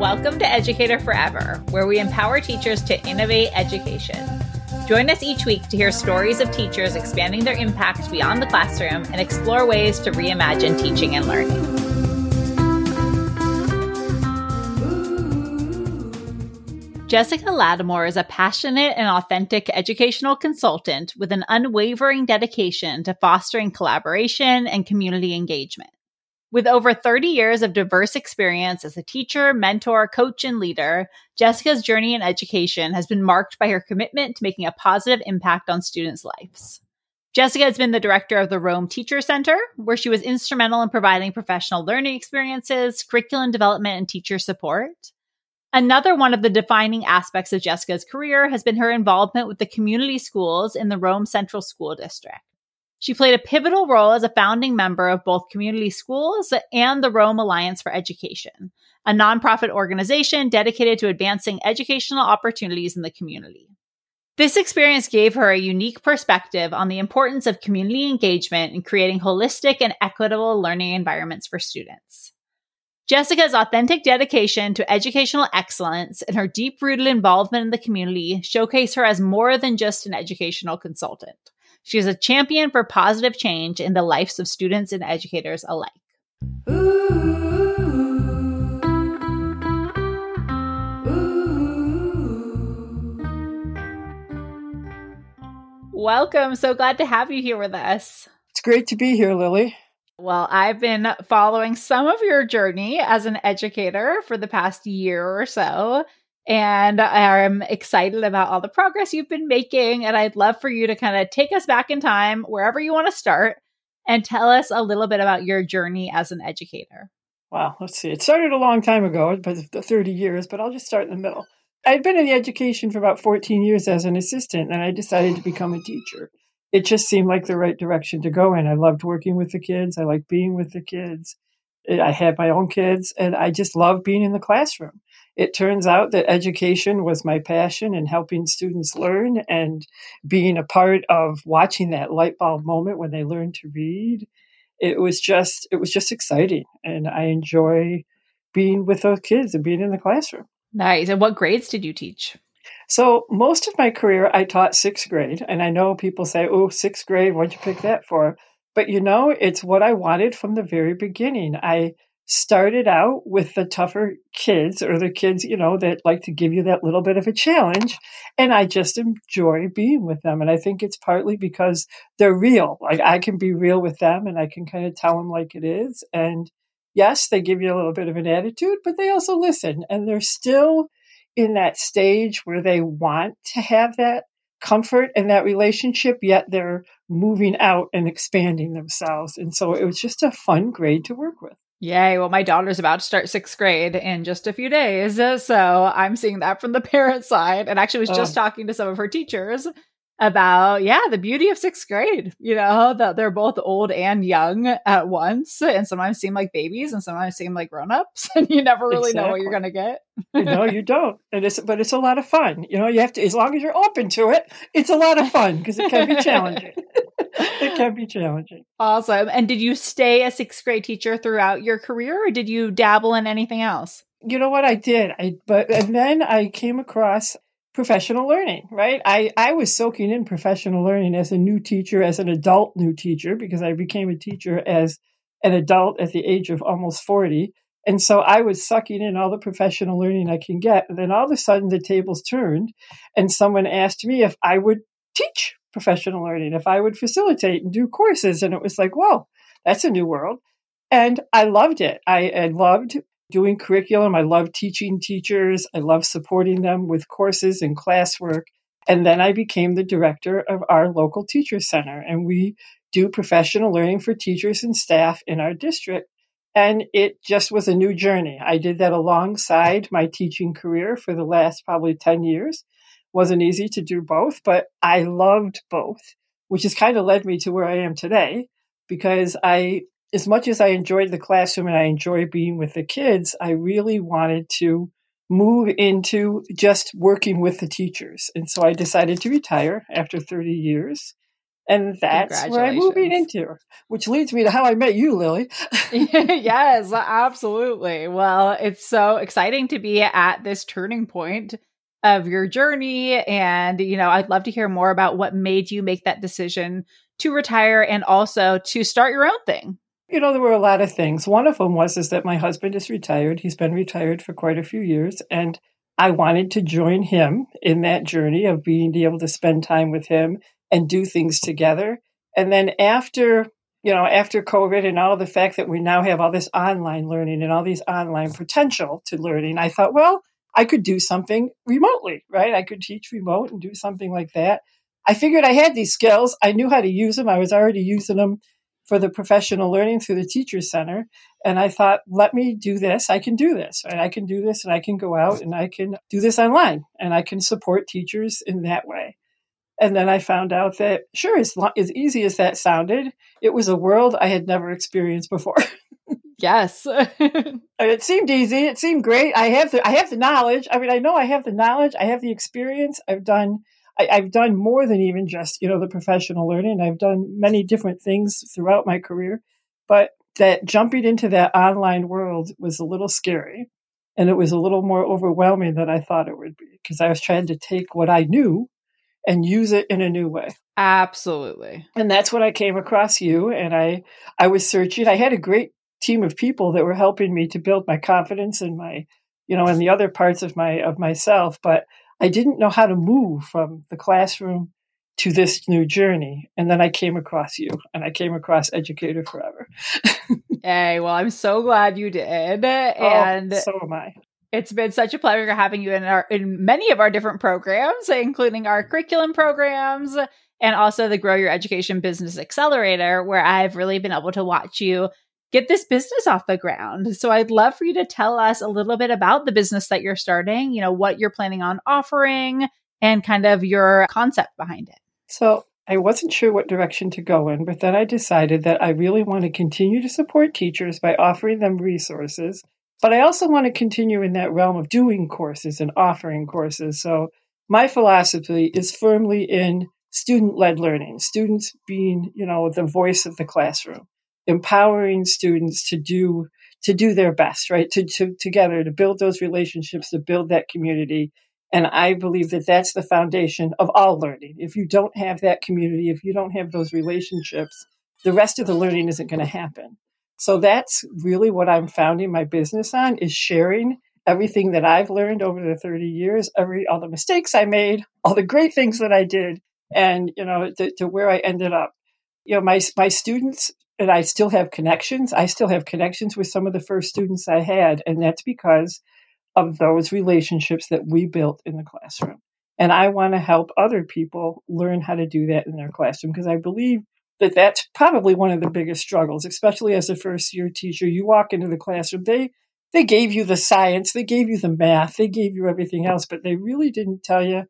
Welcome to Educator Forever, where we empower teachers to innovate education. Join us each week to hear stories of teachers expanding their impact beyond the classroom and explore ways to reimagine teaching and learning. Jessica Lattimore is a passionate and authentic educational consultant with an unwavering dedication to fostering collaboration and community engagement. With over 30 years of diverse experience as a teacher, mentor, coach, and leader, Jessica's journey in education has been marked by her commitment to making a positive impact on students' lives. Jessica has been the director of the Rome Teacher Center, where she was instrumental in providing professional learning experiences, curriculum development, and teacher support. Another one of the defining aspects of Jessica's career has been her involvement with the community schools in the Rome Central School District. She played a pivotal role as a founding member of both community schools and the Rome Alliance for Education, a nonprofit organization dedicated to advancing educational opportunities in the community. This experience gave her a unique perspective on the importance of community engagement in creating holistic and equitable learning environments for students. Jessica's authentic dedication to educational excellence and her deep rooted involvement in the community showcase her as more than just an educational consultant. She is a champion for positive change in the lives of students and educators alike. Welcome. So glad to have you here with us. It's great to be here, Lily. Well, I've been following some of your journey as an educator for the past year or so. And I'm excited about all the progress you've been making. And I'd love for you to kind of take us back in time, wherever you want to start, and tell us a little bit about your journey as an educator. Wow, let's see. It started a long time ago, but 30 years, but I'll just start in the middle. I'd been in the education for about 14 years as an assistant, and I decided to become a teacher. It just seemed like the right direction to go in. I loved working with the kids. I liked being with the kids. I had my own kids, and I just loved being in the classroom it turns out that education was my passion and helping students learn and being a part of watching that light bulb moment when they learn to read. It was just it was just exciting and I enjoy being with those kids and being in the classroom. Nice. And what grades did you teach? So most of my career I taught sixth grade. And I know people say, oh, sixth grade, what'd you pick that for? But you know, it's what I wanted from the very beginning. I started out with the tougher kids or the kids, you know, that like to give you that little bit of a challenge. And I just enjoy being with them. And I think it's partly because they're real. Like I can be real with them and I can kind of tell them like it is. And yes, they give you a little bit of an attitude, but they also listen and they're still in that stage where they want to have that comfort and that relationship, yet they're moving out and expanding themselves. And so it was just a fun grade to work with. Yay. Well, my daughter's about to start sixth grade in just a few days. So I'm seeing that from the parent side. And actually was just oh. talking to some of her teachers about, yeah, the beauty of sixth grade, you know, that they're both old and young at once and sometimes seem like babies and sometimes seem like grown-ups and you never really exactly. know what you're going to get. no, you don't. And it's, but it's a lot of fun. You know, you have to, as long as you're open to it, it's a lot of fun because it can be challenging. it can be challenging. Awesome. And did you stay a sixth grade teacher throughout your career or did you dabble in anything else? You know what I did? I but and then I came across professional learning, right? I, I was soaking in professional learning as a new teacher, as an adult new teacher, because I became a teacher as an adult at the age of almost 40. And so I was sucking in all the professional learning I can get. And then all of a sudden the tables turned and someone asked me if I would teach professional learning, if I would facilitate and do courses. And it was like, whoa, that's a new world. And I loved it. I, I loved doing curriculum. I love teaching teachers. I love supporting them with courses and classwork. And then I became the director of our local teacher center. And we do professional learning for teachers and staff in our district. And it just was a new journey. I did that alongside my teaching career for the last probably 10 years. Wasn't easy to do both, but I loved both, which has kind of led me to where I am today because I as much as I enjoyed the classroom and I enjoy being with the kids, I really wanted to move into just working with the teachers. And so I decided to retire after 30 years. And that's where I'm moving into, which leads me to how I met you, Lily. yes, absolutely. Well, it's so exciting to be at this turning point of your journey. And, you know, I'd love to hear more about what made you make that decision to retire and also to start your own thing. You know, there were a lot of things. One of them was is that my husband is retired. He's been retired for quite a few years. And I wanted to join him in that journey of being able to spend time with him and do things together. And then after, you know, after COVID and all the fact that we now have all this online learning and all these online potential to learning, I thought, well, I could do something remotely, right? I could teach remote and do something like that. I figured I had these skills. I knew how to use them. I was already using them for the professional learning through the Teacher Center. And I thought, let me do this. I can do this. Right? I can do this and I can go out and I can do this online and I can support teachers in that way. And then I found out that, sure, as, as easy as that sounded, it was a world I had never experienced before. yes. it seemed easy. It seemed great. I have the, I have the knowledge. I mean, I know I have the knowledge. I have the experience. I've done, I, I've done more than even just, you know, the professional learning. I've done many different things throughout my career, but that jumping into that online world was a little scary and it was a little more overwhelming than I thought it would be because I was trying to take what I knew and use it in a new way. Absolutely. And that's when I came across you and I I was searching. I had a great team of people that were helping me to build my confidence and my you know and the other parts of my of myself, but I didn't know how to move from the classroom to this new journey. And then I came across you and I came across Educator Forever. hey, well, I'm so glad you did. Oh, and oh, so am I. It's been such a pleasure having you in our in many of our different programs, including our curriculum programs and also the Grow Your Education Business Accelerator, where I've really been able to watch you get this business off the ground. So I'd love for you to tell us a little bit about the business that you're starting, you know, what you're planning on offering and kind of your concept behind it. So I wasn't sure what direction to go in, but then I decided that I really want to continue to support teachers by offering them resources but I also want to continue in that realm of doing courses and offering courses. So my philosophy is firmly in student led learning, students being, you know, the voice of the classroom, empowering students to do to do their best, right? To, to together to build those relationships, to build that community. And I believe that that's the foundation of all learning. If you don't have that community, if you don't have those relationships, the rest of the learning isn't going to happen. So that's really what I'm founding my business on is sharing everything that I've learned over the 30 years, every all the mistakes I made, all the great things that I did, and you know to, to where I ended up. You know, my my students and I still have connections. I still have connections with some of the first students I had, and that's because of those relationships that we built in the classroom. And I want to help other people learn how to do that in their classroom because I believe that that's probably one of the biggest struggles, especially as a first year teacher. You walk into the classroom, they they gave you the science, they gave you the math, they gave you everything else, but they really didn't tell you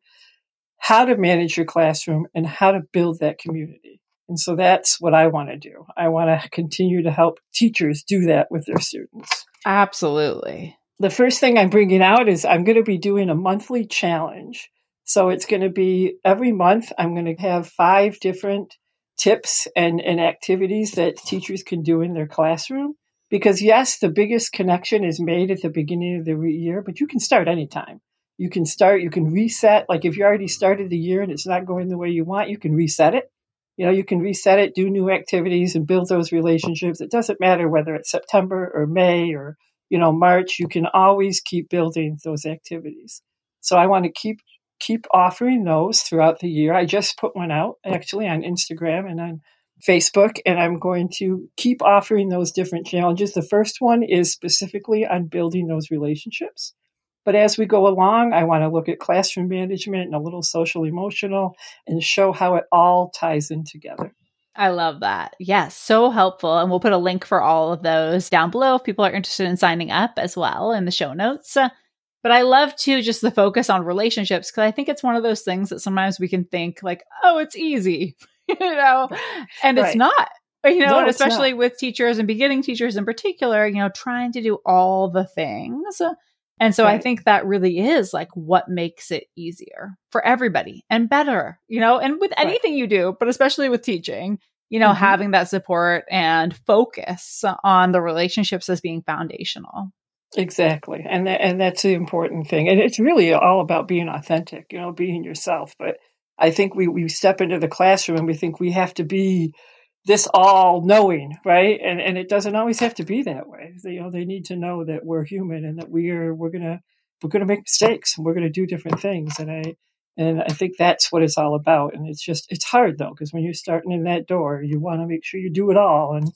how to manage your classroom and how to build that community. And so that's what I want to do. I want to continue to help teachers do that with their students. Absolutely. The first thing I'm bringing out is I'm going to be doing a monthly challenge. So it's going to be every month, I'm going to have five different tips and, and activities that teachers can do in their classroom. Because yes, the biggest connection is made at the beginning of the year, but you can start anytime. You can start, you can reset. Like if you already started the year and it's not going the way you want, you can reset it. You know, you can reset it, do new activities and build those relationships. It doesn't matter whether it's September or May or, you know, March, you can always keep building those activities. So I want to keep keep offering those throughout the year. I just put one out actually on Instagram and on Facebook, and I'm going to keep offering those different challenges. The first one is specifically on building those relationships. But as we go along, I want to look at classroom management and a little social emotional and show how it all ties in together. I love that. Yes, so helpful. And we'll put a link for all of those down below if people are interested in signing up as well in the show notes. But I love to just the focus on relationships because I think it's one of those things that sometimes we can think like, oh, it's easy, you know, and right. it's not. You know, no, especially with teachers and beginning teachers in particular, you know, trying to do all the things And so right. I think that really is like what makes it easier for everybody and better, you know, and with anything right. you do, but especially with teaching, you know, mm-hmm. having that support and focus on the relationships as being foundational. Exactly. And that, and that's the important thing. And it's really all about being authentic, you know, being yourself. But I think we, we step into the classroom and we think we have to be this all knowing, right? And and it doesn't always have to be that way. They, you know, they need to know that we're human and that we are we're gonna we're gonna make mistakes and we're gonna do different things. And I and I think that's what it's all about. And it's just it's hard though because when you're starting in that door, you want to make sure you do it all, and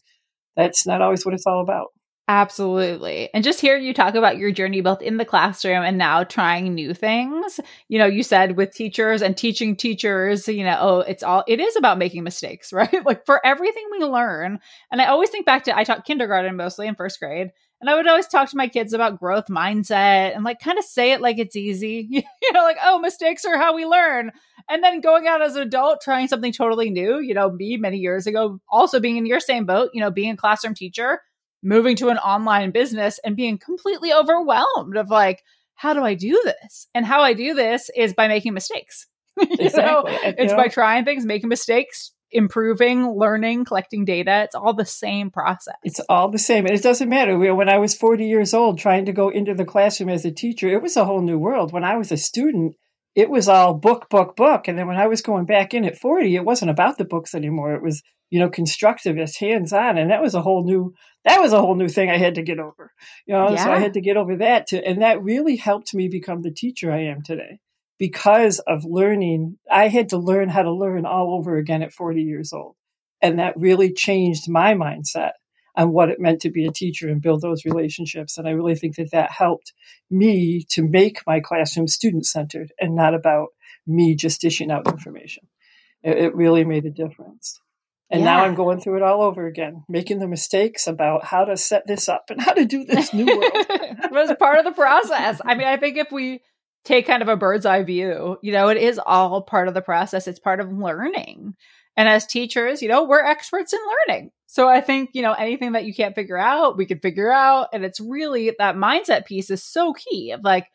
that's not always what it's all about. Absolutely. And just hearing you talk about your journey both in the classroom and now trying new things. You know, you said with teachers and teaching teachers, you know, oh, it's all, it is about making mistakes, right? like for everything we learn. And I always think back to, I taught kindergarten mostly in first grade. And I would always talk to my kids about growth mindset and like kind of say it like it's easy, you know, like, oh, mistakes are how we learn. And then going out as an adult, trying something totally new, you know, me many years ago, also being in your same boat, you know, being a classroom teacher moving to an online business and being completely overwhelmed of like, how do I do this? And how I do this is by making mistakes. Exactly. know? It's know? by trying things, making mistakes, improving, learning, collecting data. It's all the same process. It's all the same. And it doesn't matter. When I was 40 years old trying to go into the classroom as a teacher, it was a whole new world. When I was a student, it was all book, book, book. And then when I was going back in at 40, it wasn't about the books anymore. It was, you know, constructivist, hands on. And that was a whole new, that was a whole new thing I had to get over, you know, yeah. so I had to get over that too. And that really helped me become the teacher I am today because of learning. I had to learn how to learn all over again at 40 years old. And that really changed my mindset on what it meant to be a teacher and build those relationships. And I really think that that helped me to make my classroom student centered and not about me just dishing out information. It, it really made a difference. And yeah. now I'm going through it all over again, making the mistakes about how to set this up and how to do this new world. it was part of the process. I mean, I think if we take kind of a bird's eye view, you know, it is all part of the process. It's part of learning. And as teachers, you know, we're experts in learning. So I think, you know, anything that you can't figure out, we can figure out. And it's really that mindset piece is so key of like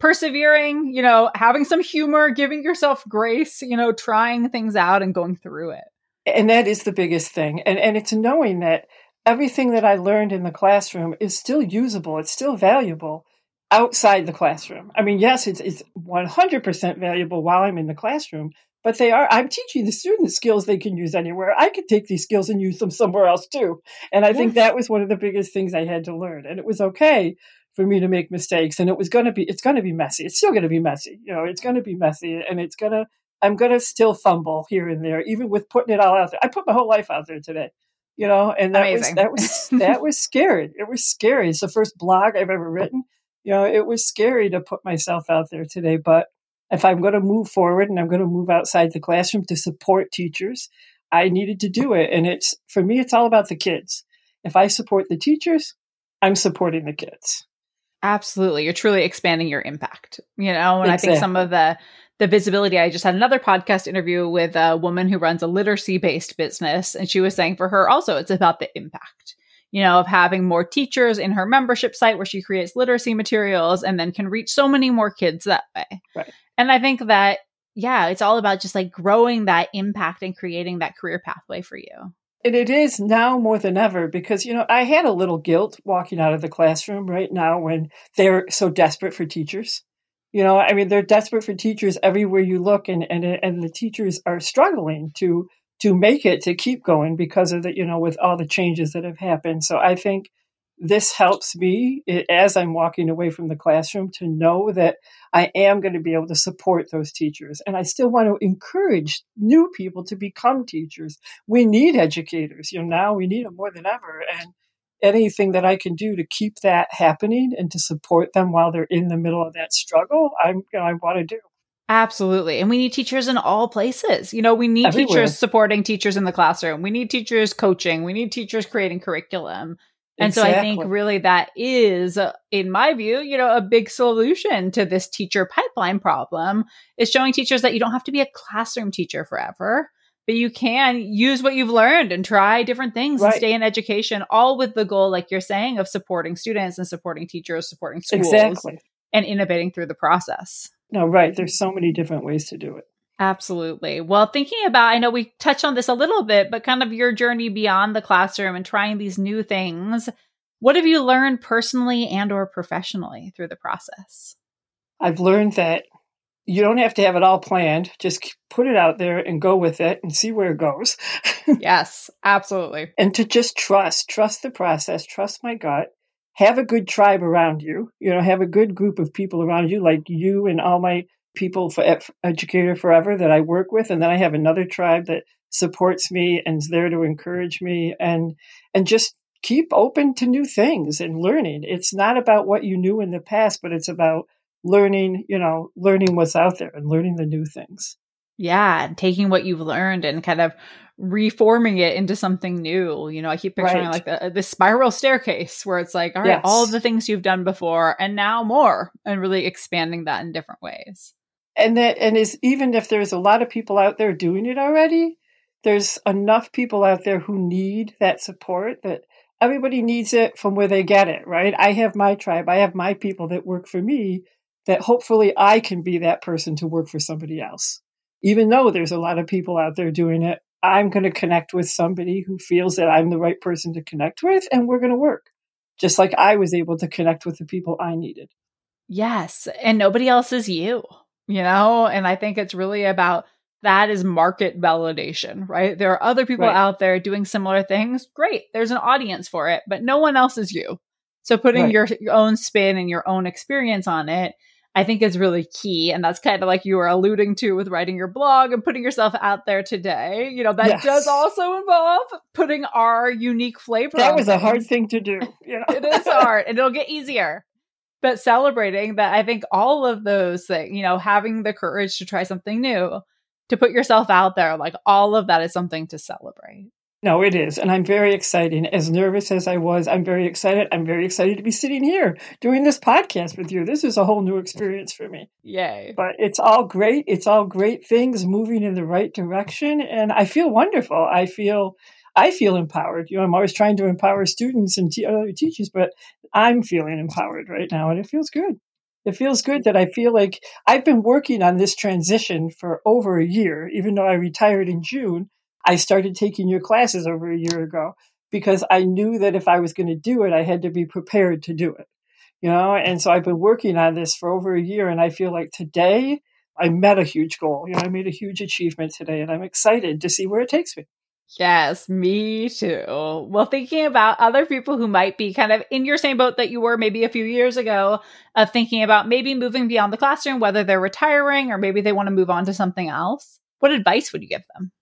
persevering, you know, having some humor, giving yourself grace, you know, trying things out and going through it. And that is the biggest thing. And and it's knowing that everything that I learned in the classroom is still usable, it's still valuable outside the classroom. I mean, yes, it's it's 100% valuable while I'm in the classroom, but they are i'm teaching the students skills they can use anywhere. I could take these skills and use them somewhere else too. And i yes. think that was one of the biggest things i had to learn. And it was okay for me to make mistakes and it was going to be it's going to be messy. It's still going to be messy you know it's going to be messy and it's going to i'm going to still fumble here and there even with putting it all out there. I put my whole life out there today you know and that Amazing. was that was that was scary. It was scary. It's the first blog i've ever written you know it was scary to put myself out there today but if I'm going to move forward and I'm going to move outside the classroom to support teachers, I needed to do it. And it's, for me, it's all about the kids. If I support the teachers, I'm supporting the kids. Absolutely. You're truly expanding your impact, you know, and exactly. I think some of the, the visibility. I just had another podcast interview with a woman who runs a literacy based business. And she was saying for her also, it's about the impact you know, of having more teachers in her membership site where she creates literacy materials and then can reach so many more kids that way. Right. And I think that, yeah, it's all about just like growing that impact and creating that career pathway for you. And it is now more than ever because, you know, I had a little guilt walking out of the classroom right now when they're so desperate for teachers. You know, I mean, they're desperate for teachers everywhere you look, and, and, and the teachers are struggling to to make it to keep going because of the you know with all the changes that have happened. So i think this helps me as i'm walking away from the classroom to know that i am going to be able to support those teachers. And i still want to encourage new people to become teachers. We need educators you know now we need them more than ever. And anything that i can do to keep that happening and to support them while they're in the middle of that struggle i'm you know, i want to do Absolutely. And we need teachers in all places. You know, we need Everywhere. teachers supporting teachers in the classroom. We need teachers coaching. We need teachers creating curriculum. And exactly. so I think really that is, uh, in my view, you know, a big solution to this teacher pipeline problem is showing teachers that you don't have to be a classroom teacher forever, but you can use what you've learned and try different things right. and stay in education, all with the goal, like you're saying, of supporting students and supporting teachers, supporting schools. Exactly and innovating through the process. No, right. There's so many different ways to do it. Absolutely. Well, thinking about, I know we touched on this a little bit, but kind of your journey beyond the classroom and trying these new things. What have you learned personally and or professionally through the process? I've learned that you don't have to have it all planned. Just put it out there and go with it and see where it goes. yes, absolutely. And to just trust, trust the process, trust my gut. Have a good tribe around you. You know, have a good group of people around you, like you and all my people for Educator Forever that I work with, and then I have another tribe that supports me and is there to encourage me, and and just keep open to new things and learning. It's not about what you knew in the past, but it's about learning, you know, learning what's out there and learning the new things. Yeah, and taking what you've learned and kind of reforming it into something new. You know, I keep picturing right. like the, uh, the spiral staircase where it's like, all right, yes. all the things you've done before and now more, and really expanding that in different ways. And that, and is even if there's a lot of people out there doing it already, there's enough people out there who need that support that everybody needs it from where they get it, right? I have my tribe, I have my people that work for me that hopefully I can be that person to work for somebody else. Even though there's a lot of people out there doing it, I'm going to connect with somebody who feels that I'm the right person to connect with and we're going to work. Just like I was able to connect with the people I needed. Yes. And nobody else is you, you know? And I think it's really about that is market validation, right? There are other people right. out there doing similar things. Great. There's an audience for it, but no one else is you. So putting right. your, your own spin and your own experience on it, I think is really key. And that's kind of like you were alluding to with writing your blog and putting yourself out there today. You know, that yes. does also involve putting our unique flavor. That was things. a hard thing to do. You know? it is hard and it'll get easier but celebrating that I think all of those things, you know, having the courage to try something new, to put yourself out there, like all of that is something to celebrate. No, it is. And I'm very excited. As nervous as I was, I'm very excited. I'm very excited to be sitting here doing this podcast with you. This is a whole new experience for me. Yay. But it's all great. It's all great things moving in the right direction. And I feel wonderful. I feel. I feel empowered. You know, I'm always trying to empower students and te- other teachers, but I'm feeling empowered right now, and it feels good it feels good that I feel like I've been working on this transition for over a year. Even though I retired in June, I started taking your classes over a year ago because I knew that if I was going to do it, I had to be prepared to do it. You know, and so I've been working on this for over a year, and I feel like today I met a huge goal. You know, I made a huge achievement today, and I'm excited to see where it takes me. Yes, me too. Well, thinking about other people who might be kind of in your same boat that you were maybe a few years ago, of thinking about maybe moving beyond the classroom, whether they're retiring or maybe they want to move on to something else, what advice would you give them?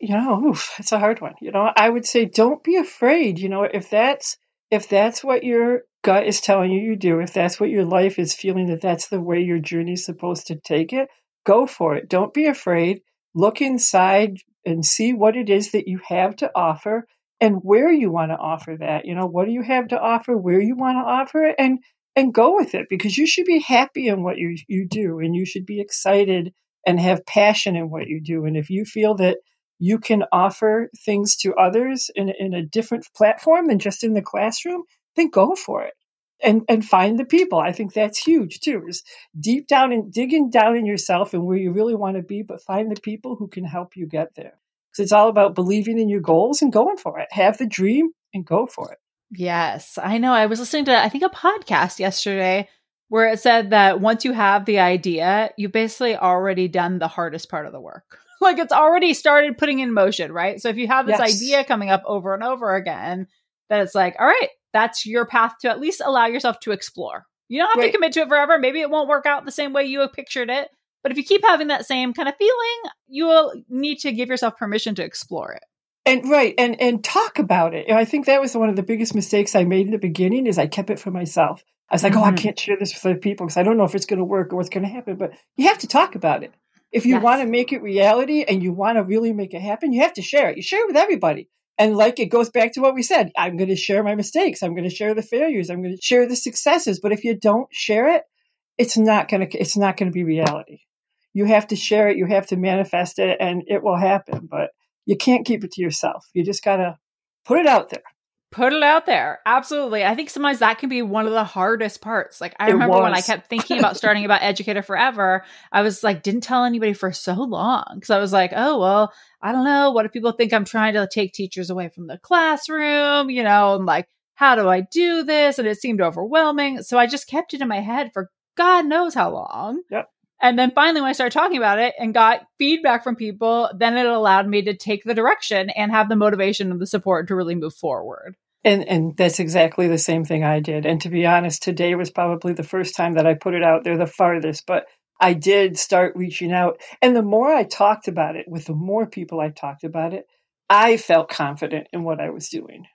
You know, oof, it's a hard one. You know, I would say don't be afraid. You know, if that's if that's what your gut is telling you you do, if that's what your life is feeling that that's the way your journey is supposed to take it, go for it. Don't be afraid. Look inside, and see what it is that you have to offer and where you want to offer that. You know, what do you have to offer, where you want to offer it, and and go with it because you should be happy in what you you do and you should be excited and have passion in what you do. And if you feel that you can offer things to others in, in a different platform than just in the classroom, then go for it and and find the people. I think that's huge too. Is deep down and digging down in yourself and where you really want to be, but find the people who can help you get there. Because it's all about believing in your goals and going for it. Have the dream and go for it. Yes, I know. I was listening to I think a podcast yesterday where it said that once you have the idea, you've basically already done the hardest part of the work. Like it's already started putting in motion, right? So if you have this yes. idea coming up over and over again, that it's like, all right, that's your path to at least allow yourself to explore. You don't have right. to commit to it forever. Maybe it won't work out the same way you have pictured it. But if you keep having that same kind of feeling, you will need to give yourself permission to explore it. And right, and and talk about it. And I think that was one of the biggest mistakes I made in the beginning is I kept it for myself. I was like, mm-hmm. oh, I mm-hmm. can't share this with other people because I don't know if it's going to work or what's going to happen. But you have to talk about it. If you yes. want to make it reality and you want to really make it happen, you have to share it. You share it with everybody. And like it goes back to what we said, I'm going to share my mistakes. I'm going to share the failures. I'm going to share the successes. But if you don't share it, it's not going to, it's not going to be reality. You have to share it. You have to manifest it and it will happen, but you can't keep it to yourself. You just got to put it out there put it out there. Absolutely. I think sometimes that can be one of the hardest parts. Like I remember when I kept thinking about starting about Educator Forever, I was like, didn't tell anybody for so long. Cause I was like, oh, well, I don't know. What if people think I'm trying to take teachers away from the classroom? You know, and like, how do I do this? And it seemed overwhelming. So I just kept it in my head for God knows how long. Yep. And then finally, when I started talking about it and got feedback from people, then it allowed me to take the direction and have the motivation and the support to really move forward. And and that's exactly the same thing I did. And to be honest, today was probably the first time that I put it out there the farthest, but I did start reaching out. And the more I talked about it, with the more people I talked about it, I felt confident in what I was doing.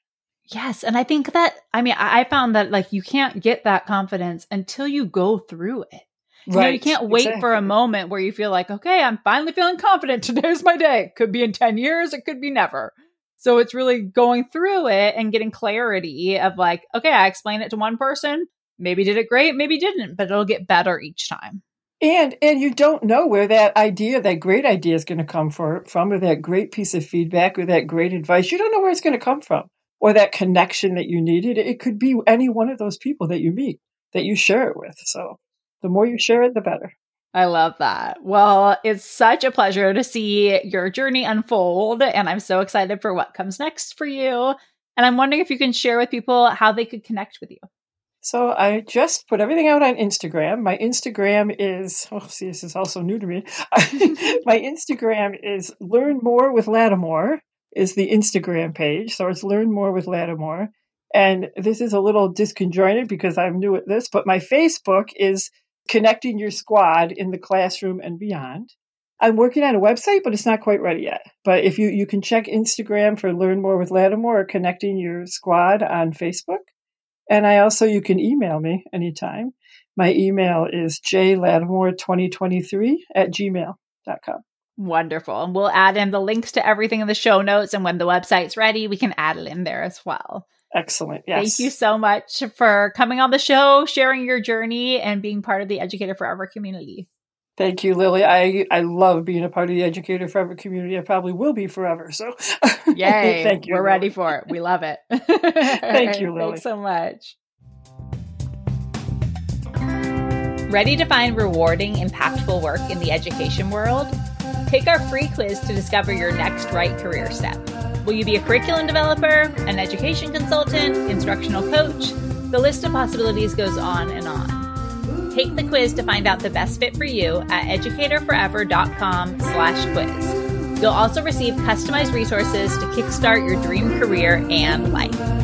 Yes. And I think that, I mean, I found that like you can't get that confidence until you go through it. You right. Know, you can't wait exactly. for a moment where you feel like, okay, I'm finally feeling confident. Today's my day. Could be in 10 years. It could be never. So it's really going through it and getting clarity of like, okay, I explained it to one person. Maybe did it great. Maybe didn't, but it'll get better each time. And and you don't know where that idea, that great idea is going to come for, from, or that great piece of feedback, or that great advice. You don't know where it's going to come from, or that connection that you needed. It could be any one of those people that you meet that you share it with. So the more you share it, the better. I love that. Well, it's such a pleasure to see your journey unfold, and I'm so excited for what comes next for you. And I'm wondering if you can share with people how they could connect with you. So I just put everything out on Instagram. My Instagram is, oh, see, this is also new to me. My Instagram is Learn More with Lattimore is the Instagram page. So it's Learn More with Lattimore. And this is a little disconjointed because I'm new at this, but my Facebook is connecting your squad in the classroom and beyond. I'm working on a website, but it's not quite ready yet. But if you, you can check Instagram for Learn More with Lattimore or connecting your squad on Facebook. And I also, you can email me anytime. My email is jlattimore2023 at gmail.com. Wonderful. And we'll add in the links to everything in the show notes. And when the website's ready, we can add it in there as well. Excellent. Yes. Thank you so much for coming on the show, sharing your journey, and being part of the Educator Forever community. Thank you, Lily. I, I love being a part of the Educator Forever community. I probably will be forever. So, yay. Thank you. We're Lily. ready for it. We love it. Thank you, Lily. Thanks so much. Ready to find rewarding, impactful work in the education world? Take our free quiz to discover your next right career step. Will you be a curriculum developer, an education consultant, instructional coach? The list of possibilities goes on and on. Take the quiz to find out the best fit for you at educatorforever.com slash quiz. You'll also receive customized resources to kickstart your dream career and life.